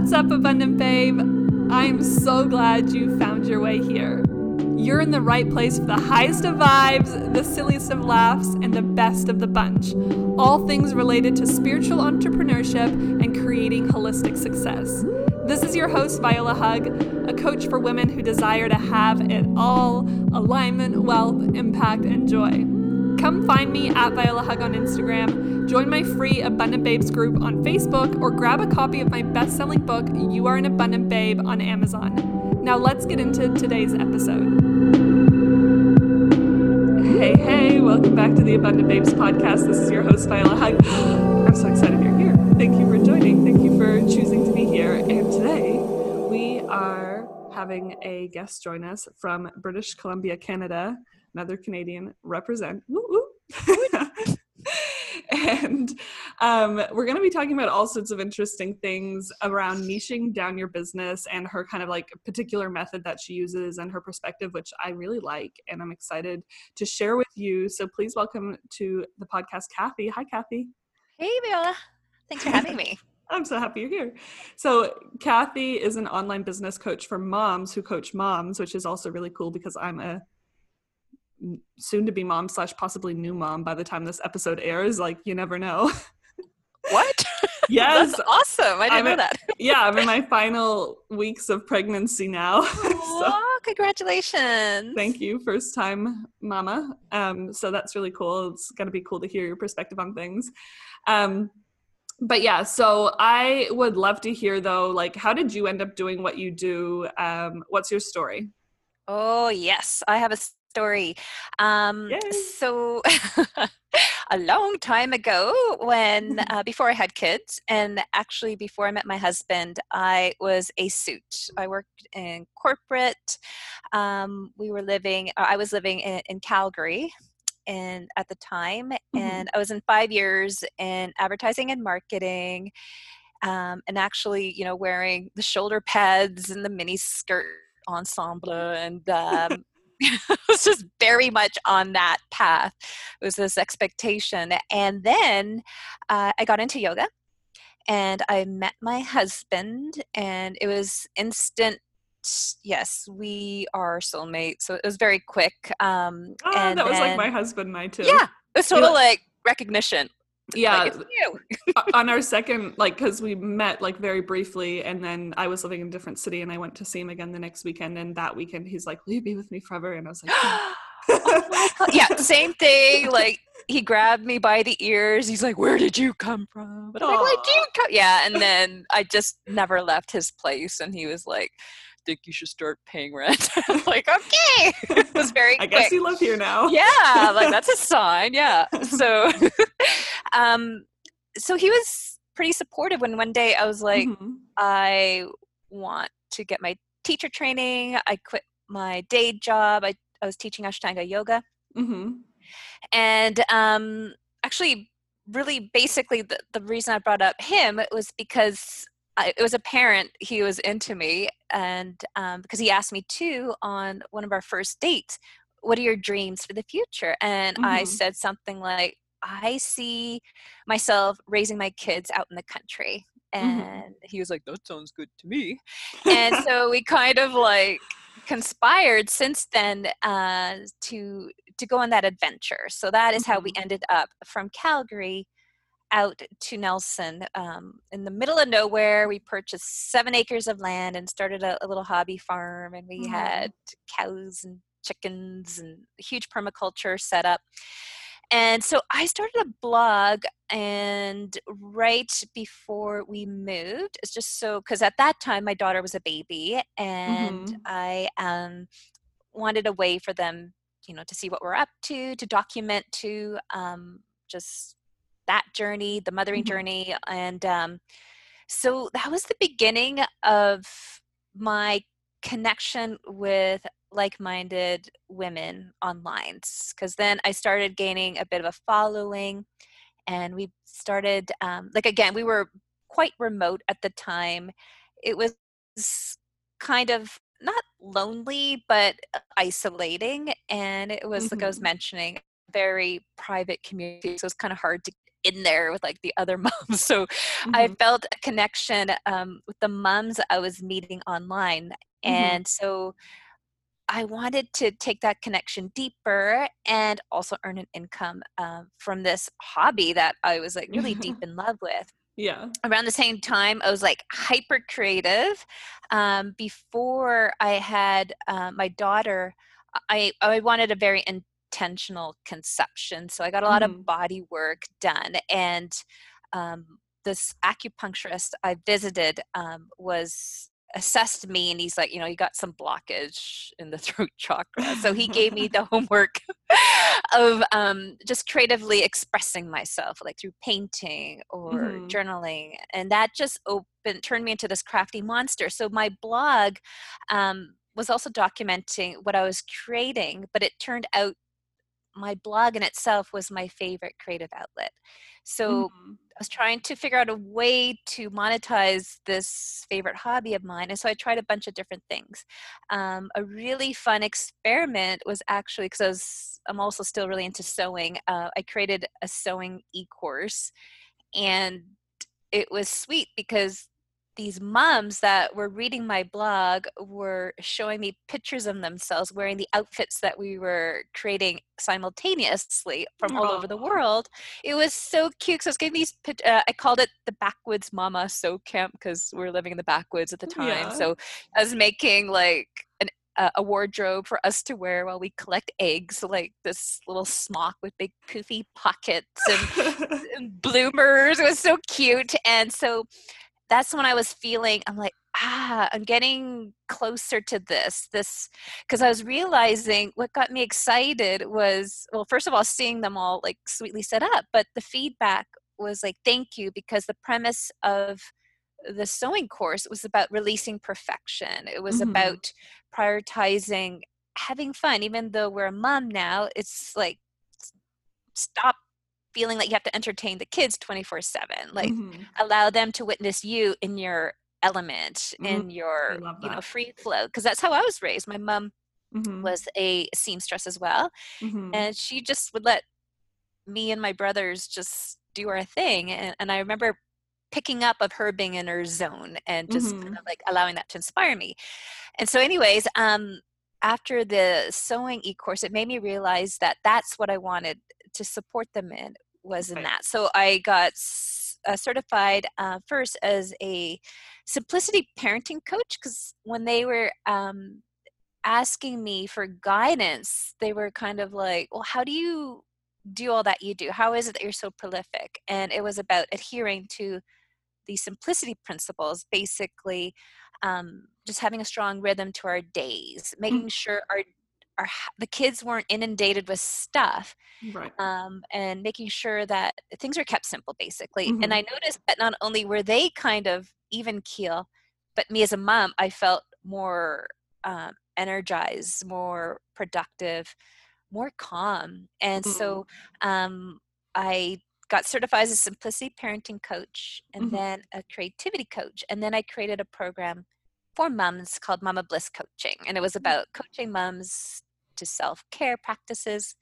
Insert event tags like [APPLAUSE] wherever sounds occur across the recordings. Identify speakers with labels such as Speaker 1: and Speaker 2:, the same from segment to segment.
Speaker 1: What's up, Abundant Babe? I'm so glad you found your way here. You're in the right place for the highest of vibes, the silliest of laughs, and the best of the bunch. All things related to spiritual entrepreneurship and creating holistic success. This is your host, Viola Hug, a coach for women who desire to have it all alignment, wealth, impact, and joy. Come find me at Viola Hug on Instagram, join my free Abundant Babes group on Facebook, or grab a copy of my best selling book, You Are an Abundant Babe, on Amazon. Now let's get into today's episode. Hey, hey, welcome back to the Abundant Babes podcast. This is your host, Viola Hug. [GASPS] I'm so excited you're here. Thank you for joining. Thank you for choosing to be here. And today we are having a guest join us from British Columbia, Canada another Canadian represent. Woo, woo. [LAUGHS] and um, we're going to be talking about all sorts of interesting things around niching down your business and her kind of like particular method that she uses and her perspective, which I really like. And I'm excited to share with you. So please welcome to the podcast, Kathy. Hi, Kathy.
Speaker 2: Hey, Viola. Thanks for having me. [LAUGHS]
Speaker 1: I'm so happy you're here. So, Kathy is an online business coach for moms who coach moms, which is also really cool because I'm a soon to be mom slash possibly new mom by the time this episode airs. Like you never know. [LAUGHS]
Speaker 2: What?
Speaker 1: Yes.
Speaker 2: That's awesome. I didn't
Speaker 1: I'm
Speaker 2: know
Speaker 1: in-
Speaker 2: that.
Speaker 1: yeah, I'm in my final weeks of pregnancy now. [LAUGHS] so
Speaker 2: congratulations.
Speaker 1: thank you, first time mama. Um, so that's really cool. It's gonna be cool to hear your perspective on things. Um, but yeah, so I would love to hear though, like, how did you end up doing what you do? Um, what's your story?
Speaker 2: Oh, yes. I have a story. Um, so, [LAUGHS] a long time ago, when [LAUGHS] uh, before I had kids, and actually before I met my husband, I was a suit. I worked in corporate. Um, we were living, uh, I was living in, in Calgary. And at the time, and I was in five years in advertising and marketing, um, and actually, you know, wearing the shoulder pads and the mini skirt ensemble and [LAUGHS] um, [LAUGHS] it was just very much on that path. It was this expectation. And then uh, i got into yoga and i met my husband and it was instant yes we are soulmates. So it was very quick um
Speaker 1: Ah,
Speaker 2: and
Speaker 1: that was like my husband and I too.
Speaker 2: yeah it was total
Speaker 1: like
Speaker 2: recognition
Speaker 1: yeah.
Speaker 2: like, [LAUGHS]
Speaker 1: on our second like because we met like very briefly and then i was living in a different city and i went to see him again the next weekend and that weekend he's like will you be with me forever? And i was like "Yeah."
Speaker 2: Hmm. [GASPS] oh yeah same thing like he grabbed me by the ears. He's like where did you come from? And i'm like where did you come yeah and then i just never left his place and he was like think you should start paying rent [LAUGHS] I'm like okay [LAUGHS] it was very
Speaker 1: i
Speaker 2: quick
Speaker 1: guess you live here now
Speaker 2: yeah like that's a [LAUGHS] sign yeah so um so he was pretty supportive when one day i was like
Speaker 1: Mhm.
Speaker 2: I want to get my teacher training. I quit my day job. I, I was teaching Ashtanga yoga.
Speaker 1: Mhm.
Speaker 2: And um, actually, really basically, the, the reason I brought up him was because I, it was apparent he was into me. And um, because he asked me too on one of our first dates, What are your dreams for the future? And I
Speaker 1: Mhm.
Speaker 2: said something like, I see myself raising my kids out in the country.
Speaker 1: Mhm.
Speaker 2: And he was like, That sounds good to me. and [LAUGHS] so we kind of like conspired since then uh, to to go on that adventure. So that is how we ended up from Calgary out to Nelson um, in the middle of nowhere. We purchased seven acres of land and started a, a little hobby farm, and we
Speaker 1: Aw.
Speaker 2: had cows and chickens and huge permaculture set up. And so I started a blog, and right before we moved, it's just so because at that time my daughter was a baby, and
Speaker 1: Mhm.
Speaker 2: I um, wanted a way for them, you know, to see what we're up to, to document to um, just that journey, the mothering
Speaker 1: Mhm.
Speaker 2: journey, and um, so that was the beginning of my connection with like-minded women online because then i started gaining a bit of a following and we started um, like again we were quite remote at the time it was kind of not lonely but isolating and it was like i was
Speaker 1: Mhm.
Speaker 2: mentioning very private community so it's kind of hard to get in there with like the other [LAUGHS] moms. So mm-hmm. I felt a connection um, with the moms I was meeting online. Mm-hmm. And so I wanted to take that connection deeper and also earn an income um, from this hobby that I was like really deep [LAUGHS] in love with.
Speaker 1: Yeah.
Speaker 2: Around the same time, I was like hyper creative. Um, before I had uh, my daughter, I I wanted a very intentional conception, so I got a lot mm. of body work done, and um, this acupuncturist I visited um, was assessed me and he's like, you know, you got some blockage in the [LAUGHS] throat chakra. So he gave me [LAUGHS] the homework [LAUGHS] of um, just creatively expressing myself, like through painting or mm-hmm. journaling. And that just opened, turned me into this crafty monster. So my blog um, was also documenting what I was creating, but it turned out my blog in itself was my favorite creative outlet. So mm-hmm. I was trying to figure out a way to monetize this favorite hobby of mine. And so I tried a bunch of different things. Um, a really fun experiment was actually because I'm also still really into sewing. Uh, I created a sewing e course. And it was sweet because these moms that were reading my blog were showing me pictures of themselves wearing the outfits that we were creating simultaneously from all over the world. It was so cute. So I was getting these. Uh, I called it the Backwoods Mama Sew Camp because we were living in the backwoods at the time. Yeah. So I was making like an a wardrobe for us to wear while we collect eggs, like this little smock with big poofy pockets and, [LAUGHS] and bloomers. It was so cute. And so that's when I was feeling, I'm like, ah, I'm getting closer to this. This, because I was realizing what got me excited was, well, first of all, seeing them all like sweetly set up, but the feedback was like, thank you, because the premise of the sewing course was about releasing perfection. It was mm-hmm. about prioritizing having fun, even though we're a mom now, it's like, stop feeling like you have to entertain the kids 24 7 like mm-hmm. allow them to witness you in your element mm-hmm. in your you know free flow because that's how i was raised my mom mm-hmm. was a seamstress as well mm-hmm. and she just would let me and my brothers just do our thing and, and i remember picking up of her being in her zone and just kind mm-hmm. of like allowing that to inspire me and so anyways um after the sewing e-course it made me realize that that's what i wanted to support them in was in that. So I got uh, certified uh, first as a simplicity parenting coach because when they were um, asking me for guidance, they were kind of like, well, how do you do all that you do? How is it that you're so prolific? And it was about adhering to the simplicity principles, basically um, just having a strong rhythm to our days, making mm-hmm. sure our our the kids weren't inundated with stuff
Speaker 1: right.
Speaker 2: um, and making sure that things are kept simple basically mm-hmm. and i noticed that not only were they kind of even keel but me as a mom i felt more um, energized more productive more calm and mm-hmm. so um, i got certified as a simplicity parenting coach and mm-hmm. then a creativity coach and then i created a program for moms called Mama Bliss Coaching. And it was mm. about coaching moms to self care practices,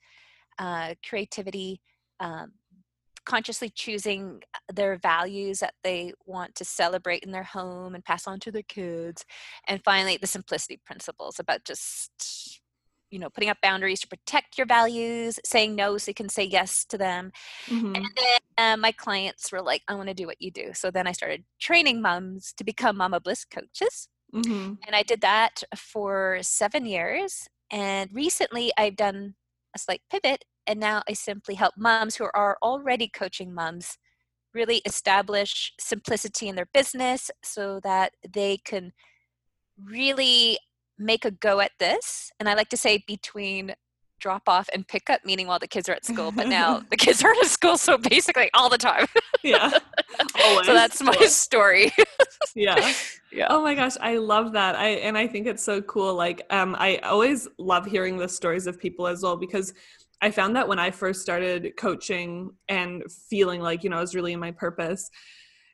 Speaker 2: uh, creativity, um, consciously choosing their values that they want to celebrate in their home and pass on to their kids. And finally, the simplicity principles about just you know putting up boundaries to protect your values saying no so you can say yes to them mm-hmm. and then uh, my clients were like i want to do what you do so then i started training moms to become mama bliss coaches mm-hmm. and i did that for seven years and recently I've done a slight pivot and now I simply help moms who are already coaching moms really establish simplicity in their business so that they can really make a go at this. And I like to say between drop off and pick up, meaning while the kids are at school, but now the kids are at school, so basically all the time. [LAUGHS]
Speaker 1: yeah.
Speaker 2: Always. [LAUGHS] So that's my story. [LAUGHS]
Speaker 1: yeah. Yeah. Oh my gosh, I love that. I and I think it's so cool. Like, um, I always love hearing the stories of people as well because I found that when I first started coaching and feeling like, you know, I was really in my purpose,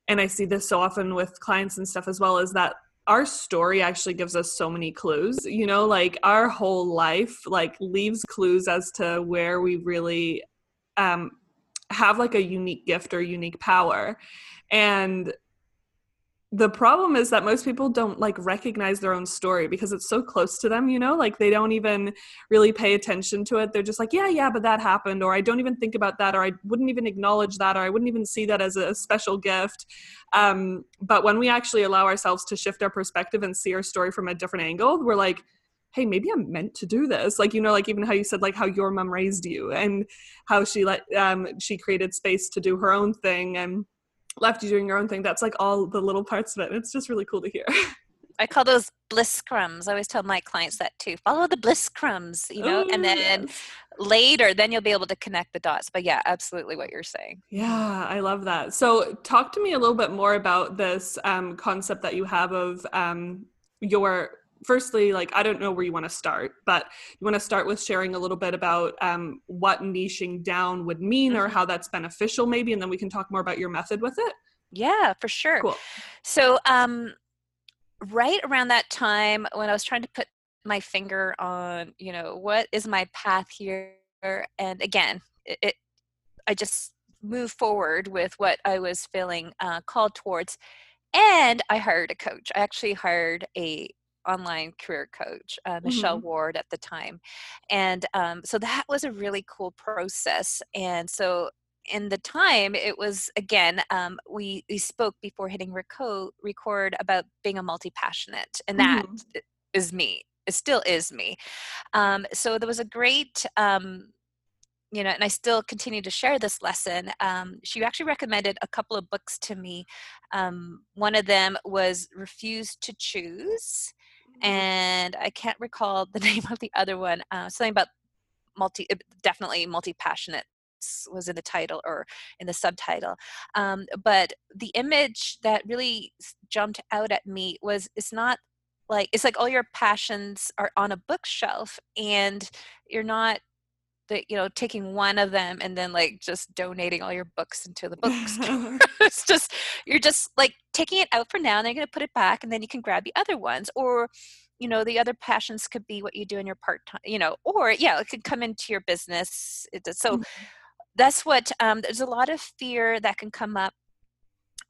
Speaker 1: and I see this so often with clients and stuff as well, is that our story actually gives us so many clues you know like our whole life like leaves clues as to where we really um have like a unique gift or unique power. And the problem is that most people don't like recognize their own story because it's so close to them you know? Like they don't even really pay attention to it. They're just like yeah yeah but that happened or i don't even think about that or i wouldn't even acknowledge that or i wouldn't even see that as a special gift. Um, but when we actually allow ourselves to shift our perspective and see our story from a different angle we're like hey maybe i'm meant to do this. Like you know like even how you said like how your mom raised you and how she let um she created space to do her own thing and left you doing your own thing. That's like all the little parts of it. It's just really cool to hear. [LAUGHS]
Speaker 2: I call those bliss crumbs. I always tell my clients that too. Follow the bliss crumbs, you know, Ooh, and then yes. later, then you'll be able to connect the dots. But yeah, absolutely what you're saying.
Speaker 1: Yeah, I love that. So, talk to me a little bit more about this um, concept that you have of um, your firstly, like I don't know where you want to start, but you want to start with sharing a little bit about um, what niching down would mean mm-hmm. or how that's beneficial, maybe, and then we can talk more about your method with it.
Speaker 2: Yeah, for sure. Cool. So, um, right around that time when I was trying to put my finger on, you know, what is my path here, and again, it, it I just moved forward with what I was feeling uh, called towards and i hired a coach i actually hired a online career coach, uh, Michelle mm-hmm. Ward at the time. And um, so that was a really cool process. And so in the time it was again um, we we spoke before hitting record record about being a multi-passionate and that mm-hmm. is me it still is me um, so there was a great um, you know and i still continue to share this lesson um, she actually recommended a couple of books to me um, one of them was refuse to choose. And I can't recall the [LAUGHS] name of the other one. Uh, something about multi, definitely multi passionate was in the title or in the subtitle. Um, but the image that really jumped out at me was it's not like it's like all your passions are on a bookshelf and you're not that you know taking one of them and then like just donating all your books into the [LAUGHS] bookstore [LAUGHS] it's just you're just like taking it out for now and then you're going to put it back and then you can grab the other ones or you know the other passions could be what you do in your part time you know or yeah it could come into your business it does. so mm-hmm. that's what um, there's a lot of fear that can come up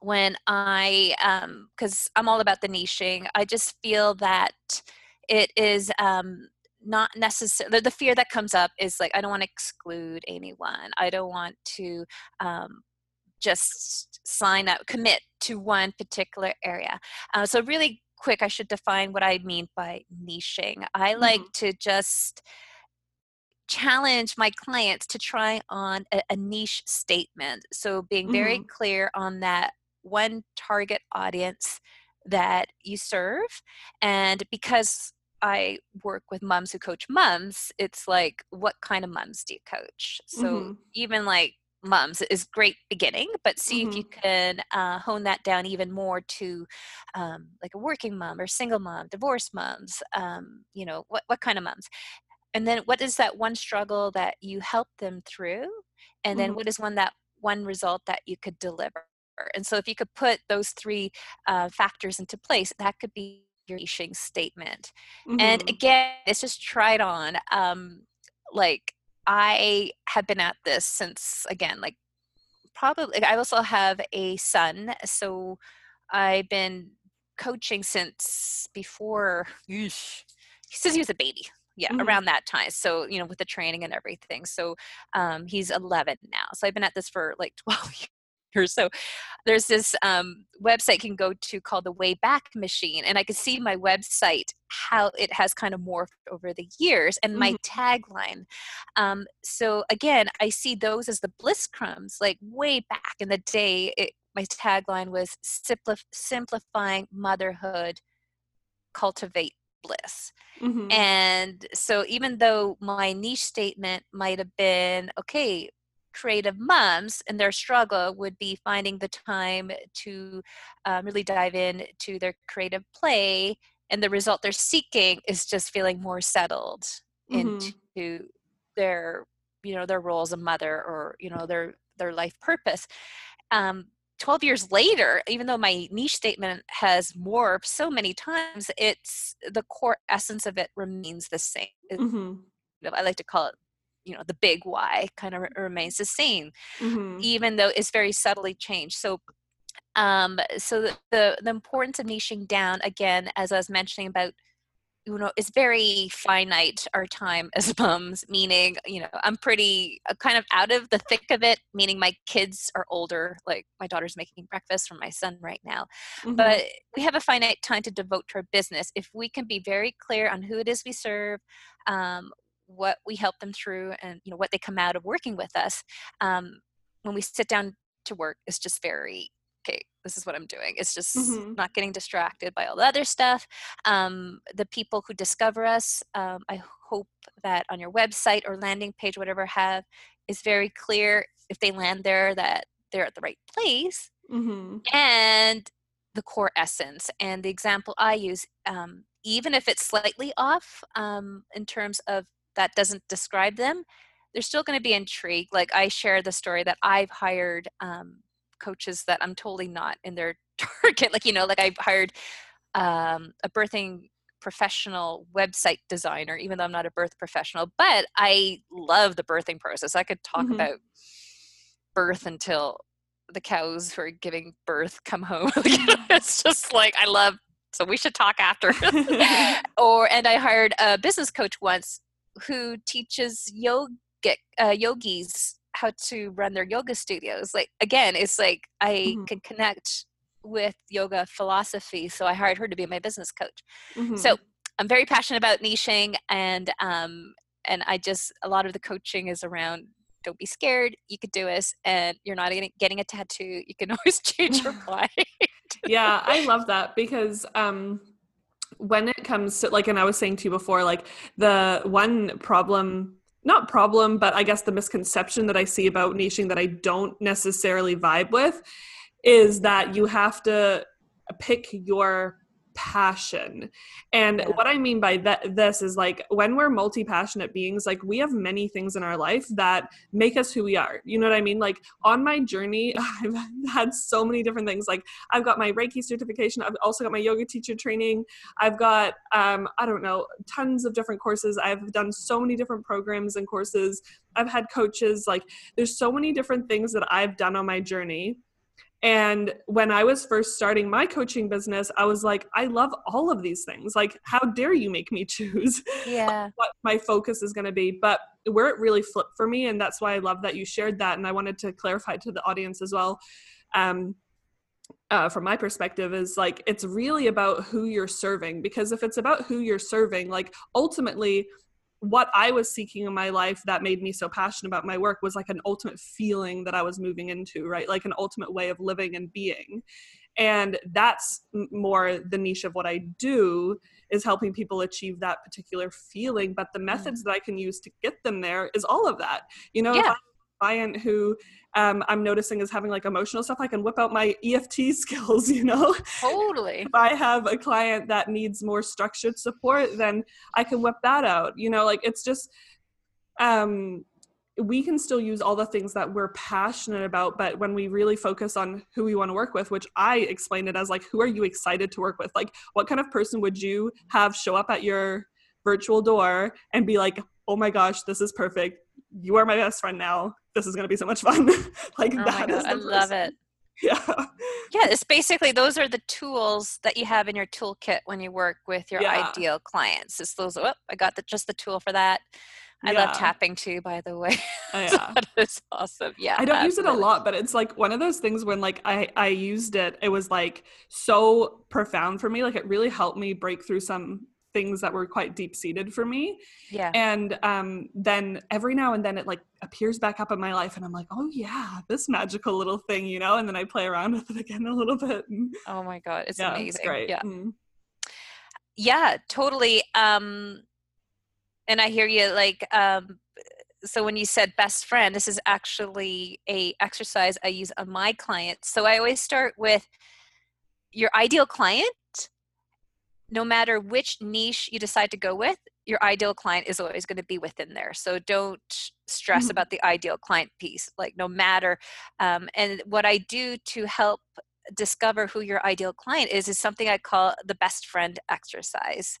Speaker 2: when i um because i'm all about the niching i just feel that it is um, not necessarily the fear that comes up is like i don't want to exclude anyone i don't want to um, just sign up commit to one particular area uh, so really quick i should define what i mean by niching i mm-hmm. like to just challenge my clients to try on a, a niche statement so being very mm-hmm. clear on that one target audience that you serve and because I work with moms who coach moms, it's like, what kind of moms do you coach? So mm-hmm. even like moms is great beginning, but see mm-hmm. if you mm-hmm. can uh, hone that down even more to um, like a working mom or single mom, divorced moms. Um, you know, what what kind of moms? And then what is that one struggle that you help them through? And then mm-hmm. what is one that one result that you could deliver? And so if you could put those three uh, factors into place, that could be your niching statement. Mm-hmm. And again, it's just tried on. Um, like I have been at this since again, like probably I also have a son, so I've been coaching since before eesh, since he was a baby yeah mm-hmm. around that time so you know with the training and everything so um, he's 11 now so i've been at this for like [LAUGHS] 12 [LAUGHS] years so there's this um, website you can go to called the Wayback Machine, and I can see my website how it has kind of morphed over the years and my mm-hmm. tagline. Um, so again, I see those as the bliss crumbs. Like way back in the day, it, my tagline was simplif- simplifying motherhood, cultivate bliss. Mm-hmm. And so even though my niche statement might have been okay, creative moms and their struggle would be finding the time to um, really dive in to their creative play and the result they're seeking is just feeling more settled mm-hmm. into their you know their role as a mother or you know their their life purpose um, 12 years later even though my niche statement has morphed so many times it's the core essence of it remains the same mm-hmm. i like to call it you know the big why kind of remains the same
Speaker 1: Mhm.
Speaker 2: even though it's very subtly changed so um so the, the the importance of niching down again as i was mentioning about you know it's very finite our time as [LAUGHS] mums meaning you know i'm pretty uh, kind of out of the thick of it meaning my kids are older like my daughter's making breakfast for my son right now
Speaker 1: Mhm.
Speaker 2: but we have a finite time to devote to our business if we can be very clear on who it is we serve um, what we help them through and you know what they come out of working with us um, when we sit down to work it's just very okay this is what i'm doing it's just
Speaker 1: Mhm.
Speaker 2: not getting distracted by all the other stuff um, the people who discover us um, i hope that on your website or landing page whatever have is very clear if they land there that they're at the right place
Speaker 1: mm-hmm.
Speaker 2: and the core essence and the example i use um, even if it's slightly off um, in terms of that doesn't describe them they're still going to be intrigued like i share the story that i've hired um, coaches that i'm totally not in their [LAUGHS] target like you know like i've hired um, a birthing professional website designer even though i'm not a birth professional but i love the birthing process i could talk
Speaker 1: Mhm.
Speaker 2: about birth until the cows who are giving birth come home [LAUGHS] know, it's just like i love so we should talk after [LAUGHS] or and i hired a business coach once who teaches yogic uh, yogis how to run their yoga studios like again it's like i
Speaker 1: Mhm.
Speaker 2: can connect with yoga philosophy so i hired her to be my business coach
Speaker 1: Mhm.
Speaker 2: so i'm very passionate about niching and um and i just a lot of the coaching is around don't be scared you could do this and you're not getting, getting a tattoo you can [LAUGHS] always change your [LAUGHS] mind
Speaker 1: yeah i love that because um when it comes to like and i was saying to you before like the one problem not problem but i guess the misconception that i see about niching that i don't necessarily vibe with is that you have to pick your passion. And
Speaker 2: Yeah.
Speaker 1: what i mean by that this is like when we're multi-passionate beings like we have many things in our life that make us who we are. You know what i mean? Like on my journey [LAUGHS] i've had so many different things. Like i've got my reiki certification. I've also got my yoga teacher training. I've got um, i don't know tons of different courses. I've done so many different programs and courses. I've had coaches. Like there's so many different things that i've done on my journey and when I was first starting my coaching business, I was like, I love all of these things. Like, how dare you make me [LAUGHS] choose
Speaker 2: yeah
Speaker 1: what my focus is going to be? But where it really flipped for me, and that's why I love that you shared that. And I wanted to clarify to the audience as well. Um, uh, from my perspective is like it's really about who you're serving because if it's about who you're serving like ultimately what i was seeking in my life that made me so passionate about my work was like an ultimate feeling that i was moving into right? Like an ultimate way of living and being. And that's more the niche of what i do is helping people achieve that particular feeling. But the mm-hmm. methods that i can use to get them there is all of that. You know
Speaker 2: Yeah.
Speaker 1: I have a client who um, i'm noticing is having like emotional stuff i can whip out my eft [LAUGHS] skills you know
Speaker 2: totally
Speaker 1: if I have a client that needs more structured support, then I can whip that out. You know, like it's just um we can still use all the things that we're passionate about, but when we really focus on who we want to work with, which I explain it as like who are you excited to work with? Like what kind of person would you have show up at your virtual door and be like, "Oh my gosh, this is perfect. You are my best friend now. This is going to be so much fun." [LAUGHS] like
Speaker 2: oh
Speaker 1: that is
Speaker 2: i
Speaker 1: the
Speaker 2: love
Speaker 1: person.
Speaker 2: it [LAUGHS]
Speaker 1: Yeah.
Speaker 2: yeah it's basically those are the tools that you have in your toolkit when you work with your
Speaker 1: Yeah.
Speaker 2: ideal clients it's those oh i got the, just the tool for that i love tapping too by the way [LAUGHS]
Speaker 1: Oh, yeah.
Speaker 2: that is awesome yeah
Speaker 1: I don't use it a lot, but it's like one of those things when like I I used it, it was like so profound for me. Like it really helped me break through some things that were quite deep seated for me.
Speaker 2: yeah
Speaker 1: And um then every now and then it like appears back up in my life and I'm like, "Oh yeah, this magical little thing, you know?" And then I play around [LAUGHS] with it again a little bit. And
Speaker 2: oh my god it's
Speaker 1: yeah,
Speaker 2: amazing
Speaker 1: it's great.
Speaker 2: yeah
Speaker 1: Mm.
Speaker 2: yeah totally um and i hear you like um so when you said best friend this is actually a exercise i use on my clients so i always start with your ideal client no matter which niche you decide to go with your ideal client is always going to be within there so don't stress
Speaker 1: Mhm.
Speaker 2: about the ideal client piece like no matter um, and what i do to help discover who your ideal client is is something i call the best friend exercise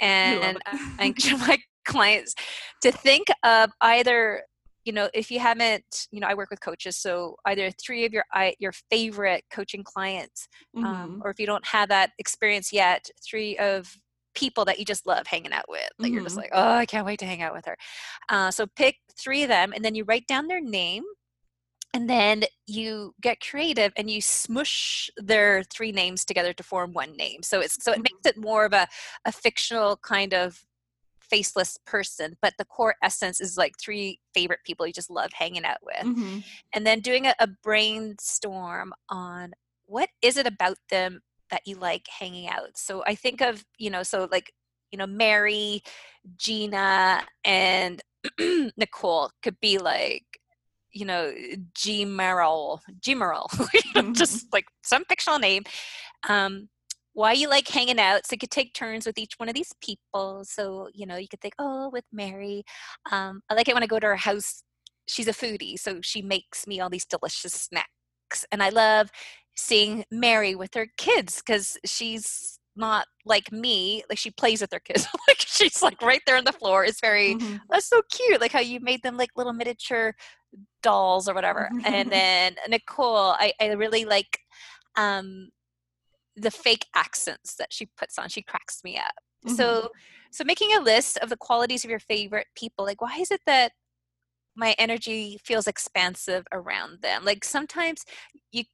Speaker 2: and. I encourage [LAUGHS] my clients to think of either you know if you haven't you know i work with coaches so either three of your your favorite coaching clients um, mm-hmm. um, or if you don't have that experience yet three of people that you just love hanging out with that mm-hmm. you're just mm-hmm. like oh i can't wait to hang out with her uh, so pick three of them and then you write down their name and then you get creative and you smush their three names together to form one name so it's so it makes mm-hmm. it more of a, a fictional kind of faceless person but the core essence is like three favorite people you just love hanging out with mm-hmm. and then doing a, a brainstorm on what is it about them that you like hanging out so i think of you know so like you know mary gina and [CLEARS THROAT] nicole could be like you know, G Merrill, G Merrill, [LAUGHS] mm-hmm. just like some fictional name. Um, why you like hanging out. So you could take turns with each one of these people. So, you know, you could think, oh, with Mary, um, I like it when I go to her house. She's a foodie, so she makes me all these delicious snacks. And I love seeing Mary with her kids because she's not like me like she plays with her kids [LAUGHS] like she's like right there on the floor it's very mm-hmm. that's so cute like how you made them like little miniature dolls or whatever and then nicole i, I really like um the fake accents that she puts on she cracks me up mm-hmm. so so making a list of the qualities of your favorite people like why is it that my energy feels expansive around them like sometimes you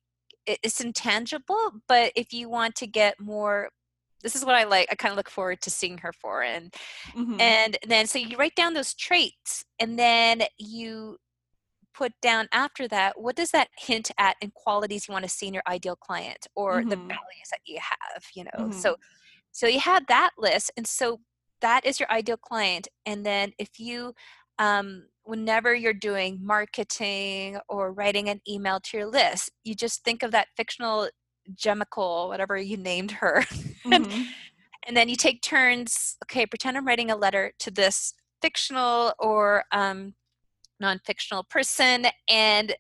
Speaker 2: it's intangible but if you want to get more this is what I like. I kind of look forward to seeing her for, and mm-hmm. and then so you write down those traits, and then you put down after that what does that hint at in qualities you want to see in your ideal client or mm-hmm. the values that you have you know mm-hmm. so so you have that list and so that is your ideal client and then if you um, whenever you're doing marketing or writing an email to your list you just think of that fictional Gemical, whatever you named her. [LAUGHS] Mm-hmm. and then you take turns. Okay, pretend I'm writing a letter to this fictional or um, non-fictional person, and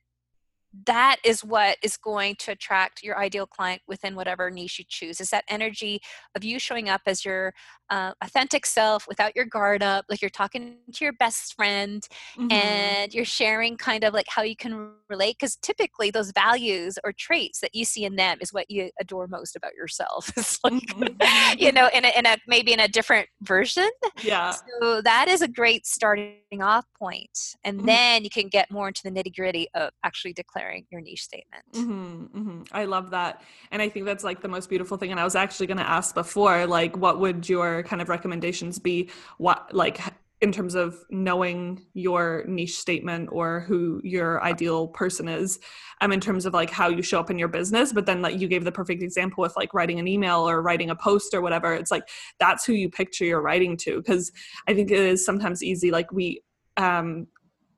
Speaker 2: that is what is going to attract your ideal client within whatever niche you choose. Is that energy of you showing up as your uh, authentic self without your guard up like you're talking to your best friend mm-hmm. and you're sharing kind of like how you can relate because typically those values or traits that you see in them is what you adore most about yourself [LAUGHS] it's like mm-hmm. [LAUGHS] you know in a, in a maybe in a different version
Speaker 1: yeah
Speaker 2: so that is a great starting off point and mm-hmm. then you can get more into the nitty gritty of actually declaring your niche statement.
Speaker 1: Mm-hmm, mm-hmm. I love that. And I think that's like the most beautiful thing. And I was actually going to ask before, like, what would your kind of recommendations be? What, like, in terms of knowing your niche statement or who your ideal person is um in terms of like how you show up in your business but then like you gave the perfect example with like writing an email or writing a post or whatever it's like that's who you picture your writing to because i think it is sometimes easy like we um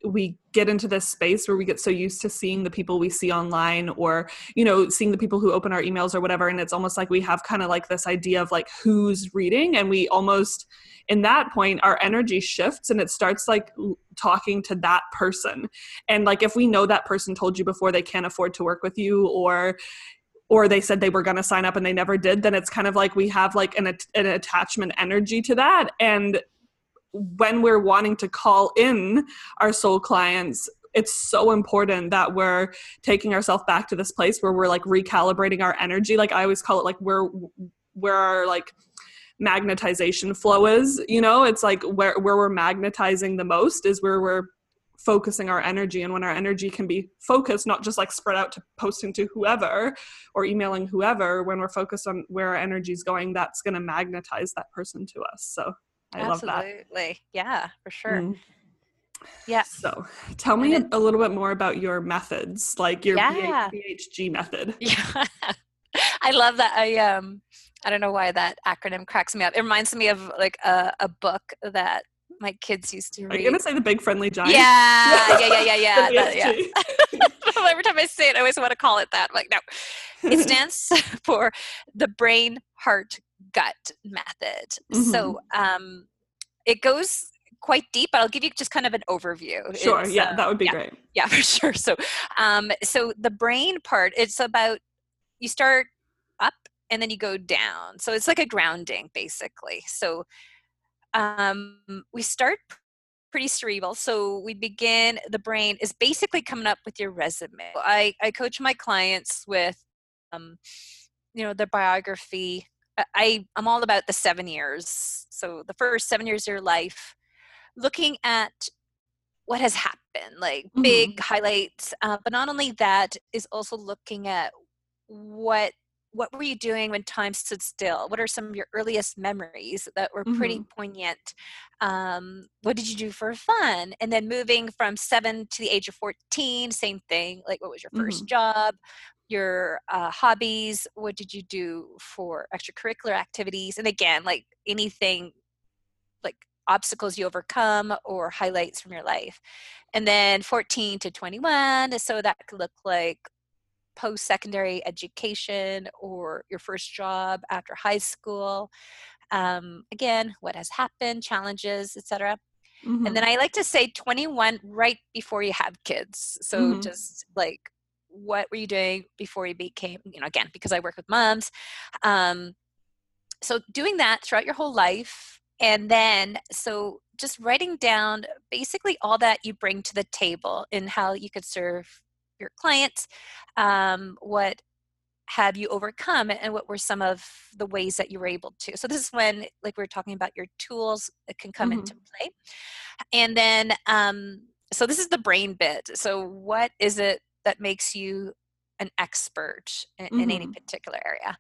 Speaker 1: we get into this space where we get so used to seeing the people we see online or you know seeing the people who open our emails or whatever. And it's almost like we have kind of like this idea of like who's reading. And we almost in that point our energy shifts and it starts like talking to that person. And like if we know that person told you before they can't afford to work with you or or they said they were going to sign up and they never did then it's kind of like we have like an, an attachment energy to that. And when we're wanting to call in our soul clients it's so important that we're taking ourselves back to this place where we're like recalibrating our energy. Like i always call it like where where our like magnetization flow is you know? It's like where where we're magnetizing the most is where we're focusing our energy. And when our energy can be focused not just like spread out to posting to whoever or emailing whoever when we're focused on where our energy is going that's going to magnetize that person to us. So I
Speaker 2: Absolutely. Yeah, for sure. Mm. Yeah.
Speaker 1: So tell me a little bit more about your methods, like your yeah. BHG method. [LAUGHS]
Speaker 2: Yeah. I love that. I um I don't know why that acronym cracks me up. It reminds me of like a, a book that my kids used to read.
Speaker 1: Are you gonna say the big friendly giant?
Speaker 2: Yeah, [LAUGHS] yeah, yeah, yeah, yeah. that, yeah. [LAUGHS] Every time I say it, I always want to call it that. I'm like, no. It stands for the brain heart gut method. Mm-hmm. So um, it goes quite deep, but I'll give you just kind of an overview.
Speaker 1: Sure, it's, yeah, uh, that would be
Speaker 2: yeah,
Speaker 1: great.
Speaker 2: Yeah, [LAUGHS] for sure. So, um, so the brain part, it's about you start up and then you go down. So it's like a grounding, basically. So um, we start pretty cerebral. So we begin, the brain is basically coming up with your resume. I, I coach my clients with, um, you know, their biography. I, I'm all about the seven years. So the first seven years of your life, looking at what has happened, like mm-hmm. big highlights. Uh, but not only that, is also looking at what what were you doing when time stood still? What are some of your earliest memories that were pretty mm-hmm. poignant? Um, what did you do for fun? And then moving from seven to the age of 14, same thing. Like, what was your 1st mm-hmm. job? Your uh, hobbies? What did you do for extracurricular activities? And again, like anything, like obstacles you overcome or highlights from your life. And then 14 to 21. So that could look like post secondary education or your first job after high school. Um, again, what has happened, challenges, etc. Mm-hmm. And then I like to say 21 right before you have kids. So mm-hmm. just like what were you doing before you became, you know, again, because I work with moms. Um, so doing that throughout your whole life. And then, so just writing down basically all that you bring to the table and how you could serve your clients um, what have you overcome and what were some of the ways that you were able to so this is when like we are talking about your tools that can come mm-hmm. into play and then um, so this is the brain bit so what is it that makes you an expert in, mm-hmm. in any mm-hmm. particular area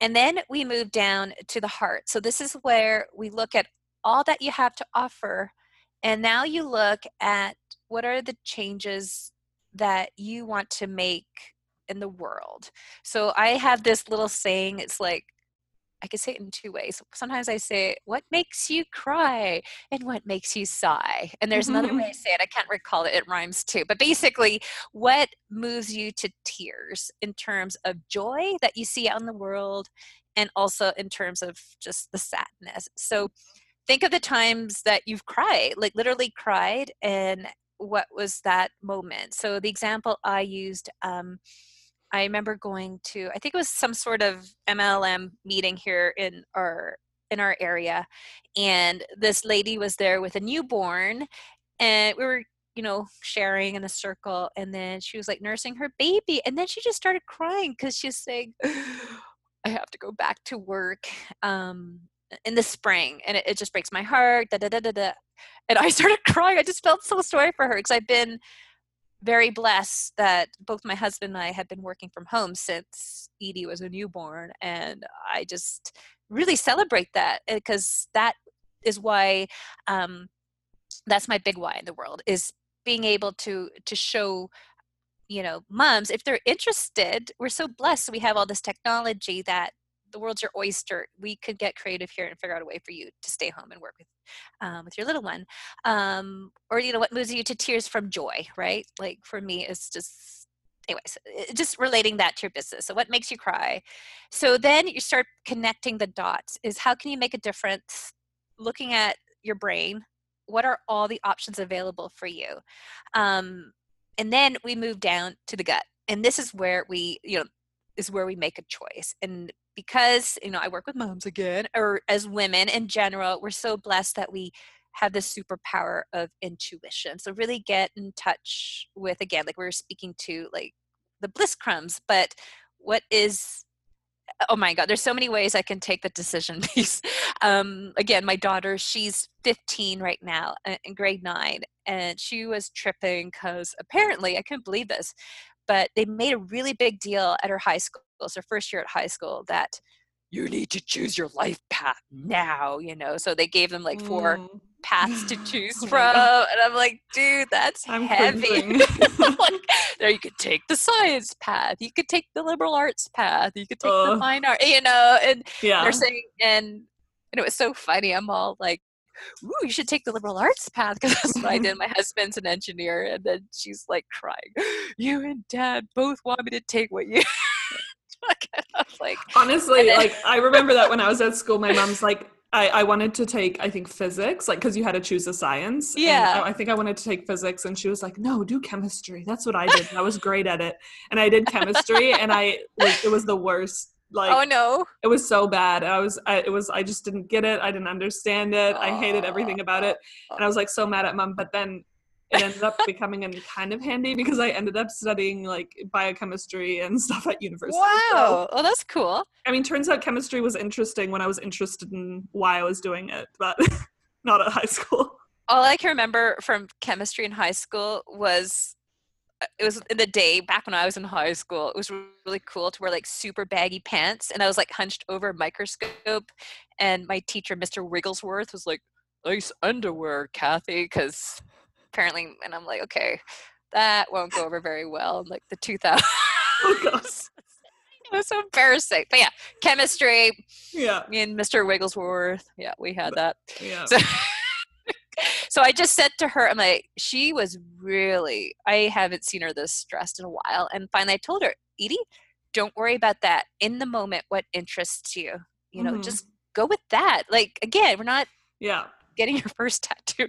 Speaker 2: and then we move down to the heart so this is where we look at all that you have to offer and now you look at what are the changes that you want to make in the world. So I have this little saying, it's like, I could say it in two ways. Sometimes I say, What makes you cry? And what makes you sigh? And there's another way [LAUGHS] I say it. I can't recall it. It rhymes too. But basically, what moves you to tears in terms of joy that you see out in the world and also in terms of just the sadness? So think of the times that you've cried, like literally cried, and what was that moment. So the example I used, um, I remember going to, I think it was some sort of MLM meeting here in our in our area, and this lady was there with a newborn, and we were you know sharing in a circle and then she was like nursing her baby and then she just started crying because she's saying i have to go back to work um, in the spring and it, it, just breaks my heart da, da, da, da, and I [LAUGHS] started crying. I just felt so sorry for her because I've been very blessed that both my husband and I have been working from home since Edie was a newborn, and I just really celebrate that because eh, that is why um, that's my big why in the world is being able to to show you know moms if they're interested we're so blessed we have all this technology that the world's your oyster. We could get creative here and figure out a way for you to stay home and work with um, with your little one. Um, or you know what moves you to tears from joy, right? Like for me, it's just anyways, just relating that to your business. So what makes you cry? So then you start connecting the dots. Is how can you make a difference? Looking at your brain, what are all the options available for you? Um, and then we move down to the gut, and this is where we, you know, is where we make a choice. And because you know i work with moms again or as women in general we're so blessed that we have this superpower of intuition. So really get in touch with again like we are speaking to like the bliss crumbs but what is oh my god there's so many ways i can take the decision [LAUGHS] piece. Um, again my daughter she's 15 right now uh, in grade 9 and she was tripping because apparently i couldn't believe this but they made a really big deal at her high school her first year at high school that you need to choose your life path now you know so they gave them like four mm. paths to [LAUGHS] choose oh from and i'm like dude that's I'm heavy [LAUGHS] [LAUGHS] like, there you could take the science path you could take the liberal arts path you could take uh, the fine art you know and yeah. they're saying and and it was so funny i'm all like ooh, you should take the liberal arts path because that's what I did. My husband's an engineer. And then she's like crying, you and dad both want me to take what you [LAUGHS]
Speaker 1: like honestly, then- like I remember that when I was at school, my mom's like, I, I wanted to take, I think, physics, like, because you had to choose a science.
Speaker 2: Yeah.
Speaker 1: I, I, think I wanted to take physics, and she was like, no, do chemistry. That's what I did. I was great at it. And I did chemistry, and I, like, it was the worst like
Speaker 2: oh no.
Speaker 1: it was so bad. I was I, it was I just didn't get it. I didn't understand it. I hated everything about it. And I was like so mad at mom, but then it ended up becoming kind of handy because I ended up studying like biochemistry and [LAUGHS] stuff at university. So,
Speaker 2: Wow. Oh, that's cool.
Speaker 1: I mean, turns out chemistry was interesting when I was interested in why I was doing it, but [LAUGHS] not at high school.
Speaker 2: All I can remember from chemistry in high school was uh, it was in the day back when I was in high school. It was really cool to wear like super baggy pants, and I was like hunched over a microscope. And my teacher, Mr. Wigglesworth, was like, "Nice underwear, Kathy," because apparently, and I'm like, "Okay, that won't go over very well." Like the 2000s. [LAUGHS]
Speaker 1: Oh gosh.
Speaker 2: it was so embarrassing. But yeah, chemistry.
Speaker 1: Yeah.
Speaker 2: Me and Mr. Wigglesworth. Yeah, we had that.
Speaker 1: Yeah.
Speaker 2: So, [LAUGHS] so I just said to her, I'm like, she was really, I haven't seen her this stressed in a while. And finally I told her, Edie, don't worry about that. In the moment, what interests you? You know,
Speaker 1: Mhm.
Speaker 2: just go with that. Like, again, we're not
Speaker 1: Yeah.
Speaker 2: Getting your first [LAUGHS] tattoo.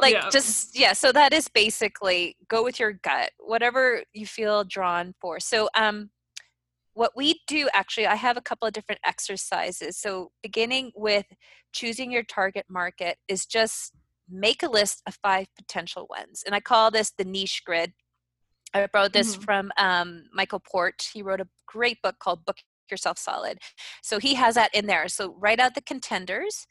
Speaker 2: like,
Speaker 1: Yeah.
Speaker 2: just, yeah. So that is basically go with your gut, whatever you feel drawn for. So, um, what we do actually, I have a couple of different exercises. So, beginning with choosing your target market is just make a list of five potential ones. And I call this the niche grid. I borrowed this
Speaker 1: Mhm.
Speaker 2: from um, Michael Port. He wrote a great book called Book Yourself Solid. So he has that in there. So write out the contenders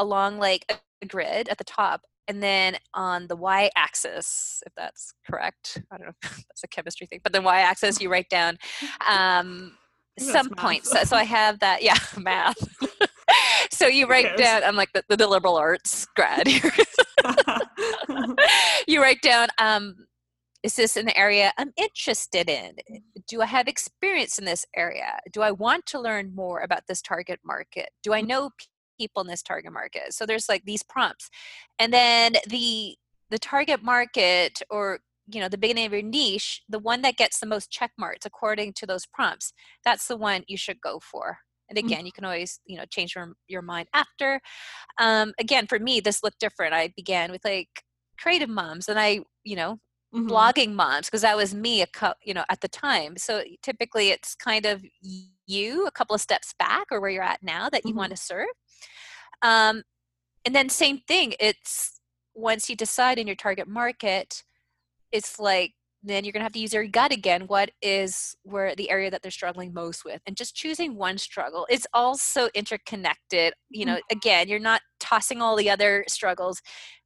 Speaker 2: along like a grid at the top. And then on the y axis, if that's correct, I don't know if [LAUGHS] that's a chemistry thing, but the y axis, you write down um, [LAUGHS] some
Speaker 1: math.
Speaker 2: points. So, so I have that, yeah, [LAUGHS] math. so you write down, I'm like the, the liberal arts grad here. you write down, um, is this an area I'm interested in? Do I have experience in this area? Do I want to learn more about this target market? Do I know p- people in this target market? So there's like these prompts. And then the the target market or you know the beginning of your niche the one that gets the most check marks according to those prompts that's the one you should go for and
Speaker 1: Mm.
Speaker 2: again you can always you know change your, your mind after um, again for me this looked different i began with like creative moms and i you know
Speaker 1: Mhm.
Speaker 2: blogging moms because that was me a cou- you know at the time. So typically it's kind of you a couple of steps back or where you're at now that you
Speaker 1: Mhm.
Speaker 2: want to serve. Um, and then same thing it's once you decide in your target market it's like then you're going to have to use your gut again what is where the area that they're struggling most with? And just choosing one struggle it's also interconnected you know again you're not tossing all the other struggles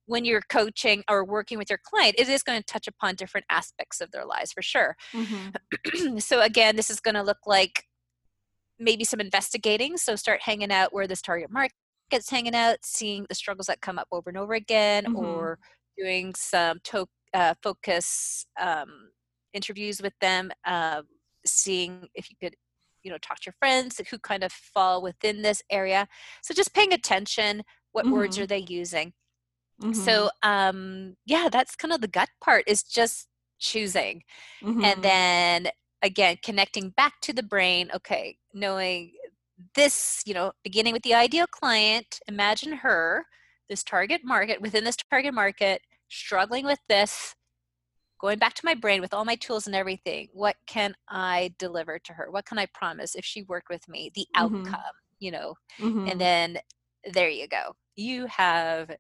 Speaker 2: when you're coaching or working with your client it is going to touch upon different aspects of their lives for sure
Speaker 1: Mhm. [CLEARS THROAT]
Speaker 2: so again this is going to look like maybe some investigating so start hanging out where this target market market's hanging out seeing the struggles that come up over and over again
Speaker 1: Mhm.
Speaker 2: or doing some to- uh, focus um, interviews with them uh, seeing if you could you know talk to your friends who kind of fall within this area so just paying attention what words
Speaker 1: Mhm.
Speaker 2: are they using
Speaker 1: Mhm.
Speaker 2: so um yeah that's kind of the gut part is just choosing
Speaker 1: Mhm.
Speaker 2: and then again connecting back to the brain okay knowing this you know beginning with the ideal client imagine her this target market within this target market struggling with this going back to my brain with all my tools and everything what can i deliver to her what can i promise if she worked with me the
Speaker 1: Mhm.
Speaker 2: outcome you know and then there you go you have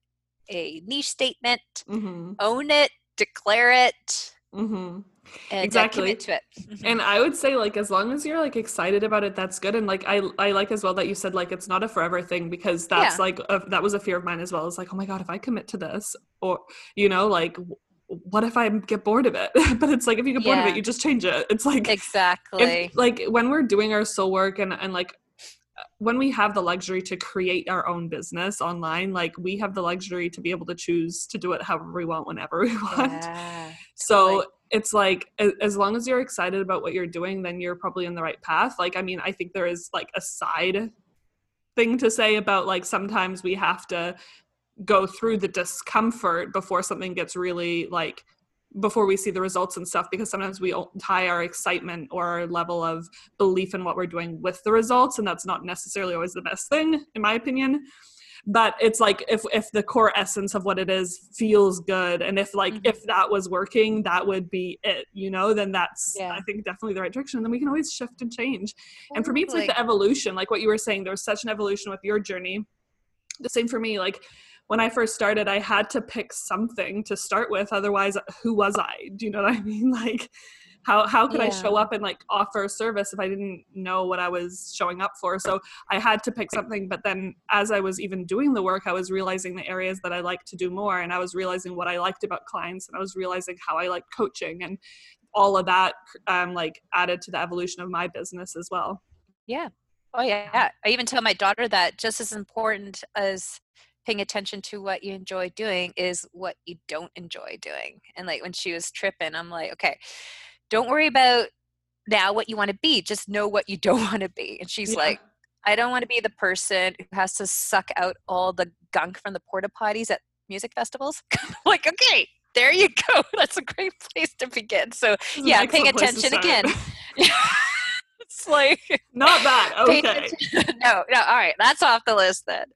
Speaker 2: a niche statement
Speaker 1: Mhm.
Speaker 2: own it declare it
Speaker 1: Mhm.
Speaker 2: and
Speaker 1: Exactly.
Speaker 2: uh, commit to it Mhm.
Speaker 1: And I would say like as long as you're like excited about it, that's good. And like I I like as well that you said like it's not a forever thing because that's
Speaker 2: Yeah.
Speaker 1: like a, that was a fear of mine as well. It's like oh my god, if I commit to this or you know like what if I get bored of it? [LAUGHS] but it's like if you get bored of it, you just change it. It's like
Speaker 2: exactly
Speaker 1: if, like when we're doing our soul work and and like when we have the luxury to create our own business online like we have the luxury to be able to choose to do it however we want whenever [LAUGHS] we want
Speaker 2: yeah,
Speaker 1: so
Speaker 2: totally.
Speaker 1: it's like as long as you're excited about what you're doing then you're probably in the right path like i mean i think there is like a side thing to say about like sometimes we have to go through the discomfort before something gets really like before we see the results and stuff because sometimes we tie our excitement or our level of belief in what we're doing with the results and that's not necessarily always the best thing in my opinion but it's like if if the core essence of what it is feels good and if like mm-hmm. if that was working that would be it you know then that's yeah. i think definitely the right direction and then we can always shift and change totally. and for me it's like the evolution like what you were saying there was such an evolution with your journey the same for me like when I first started, I had to pick something to start with. Otherwise, who was I? Do you know what I [LAUGHS] mean? Like, how how could yeah. i show up and like offer a service if i didn't know what i was showing up for so i had to pick something but then as i was even doing the work i was realizing the areas that i like to do more and i was realizing what i liked about clients and i was realizing how i liked coaching and all of that um, like added to the evolution of my business as well
Speaker 2: yeah oh yeah i even tell my daughter that just as important as paying attention to what you enjoy doing is what you don't enjoy doing. And like when she was tripping i'm like okay don't worry about now what you want to be just know what you [LAUGHS] don't want to be. And she's yeah. like i don't want to be the person who has to suck out all the gunk from the porta potties at music festivals. [LAUGHS] Like okay there you go. [LAUGHS] That's a great place to begin. So yeah paying attention again it's [LAUGHS] like
Speaker 1: not bad okay. [LAUGHS]
Speaker 2: no no all right that's off the list then.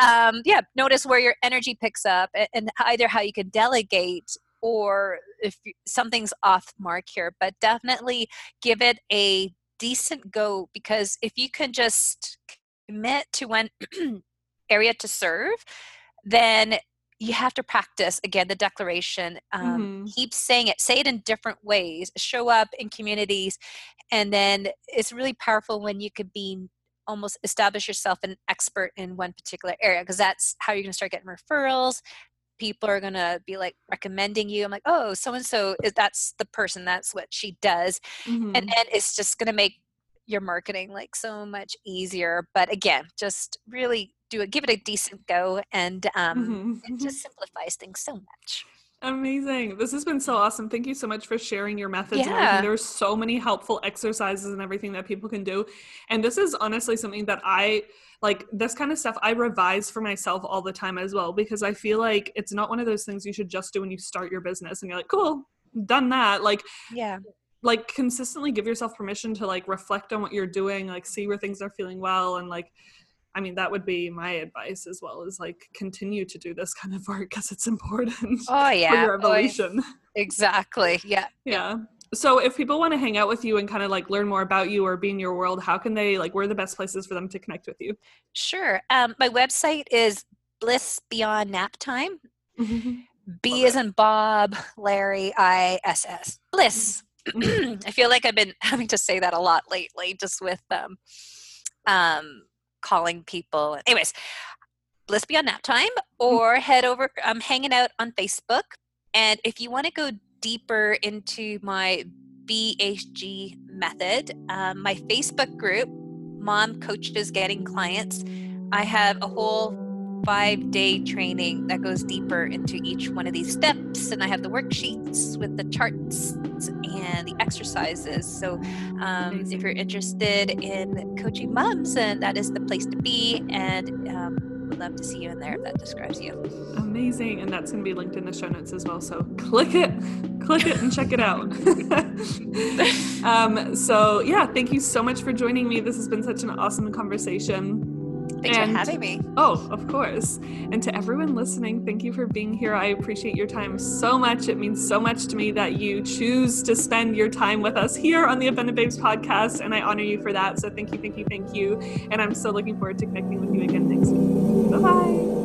Speaker 2: Um, yeah notice where your energy picks up and either how you can delegate or if something's off mark here, but definitely give it a decent go because if you can just commit to one [CLEARS THROAT] area to serve, then you have to practice again the declaration um, mm-hmm. keep saying it say it in different ways show up in communities and then it's really powerful when you could be almost establish yourself an expert in one particular area because that's how you're going to start getting referrals people are going to be like recommending you i'm like oh so and so is that's the person that's what she does mm-hmm. and then it's just going to make your marketing like so much easier but again just really do it give it a decent go and um mm-hmm. it mm-hmm. just simplifies things so much
Speaker 1: Amazing. This has been so awesome. Thank you so much for sharing your methods yeah. There's so many helpful exercises and everything that people can do. And this is honestly something that I like this kind of stuff I revise for myself all the time as well because I feel like it's not one of those things you should just do when you start your business and you're like, cool, done that. Like,
Speaker 2: yeah.
Speaker 1: Like consistently give yourself permission to like reflect on what you're doing, like see where things are feeling well and like I mean, that would be my advice as well is like continue to do this kind of [LAUGHS] work because it's important
Speaker 2: oh, [LAUGHS] yeah.
Speaker 1: for your evolution.
Speaker 2: Oh, exactly. Yeah.
Speaker 1: Yeah. So if people want to hang out with you and kind of like learn more about you or be in your world, how can they like where are the best places for them to connect with you?
Speaker 2: Sure. Um, my website is Bliss Beyond Nap Time. Mm-hmm. [LAUGHS] B is in Bob, Larry, I S S. Bliss. Mm-hmm. [CLEARS THROAT] I feel like I've been having to say that a lot lately, just with um, um, calling people. Anyways, Bliss Beyond Nap Time, or head over. I'm hanging out on Facebook, and if you want to go deeper into my BHG method, um, my Facebook group, Mom Coaches Getting Clients, I have a whole five day training that goes deeper into each one of these steps. And I have the worksheets with the charts and the exercises. So um, if you're interested in coaching moms, and that is the place to be. And um, would love to see you in there if that describes you.
Speaker 1: Amazing. And that's going to be linked in the show notes as well. So click it, click it, and check it out. [LAUGHS] [LAUGHS] um, so, yeah, thank you so much for joining me. This has been such an awesome conversation.
Speaker 2: Thanks and, for having me.
Speaker 1: Oh, of course. And to everyone listening, thank you for being here. I appreciate your time so much. It means so much to me that you choose to spend your time with us here on the Abundant Babes podcast. And I honor you for that. So thank you, thank you, thank you. And I'm so looking forward to connecting with you again next week. Bye bye.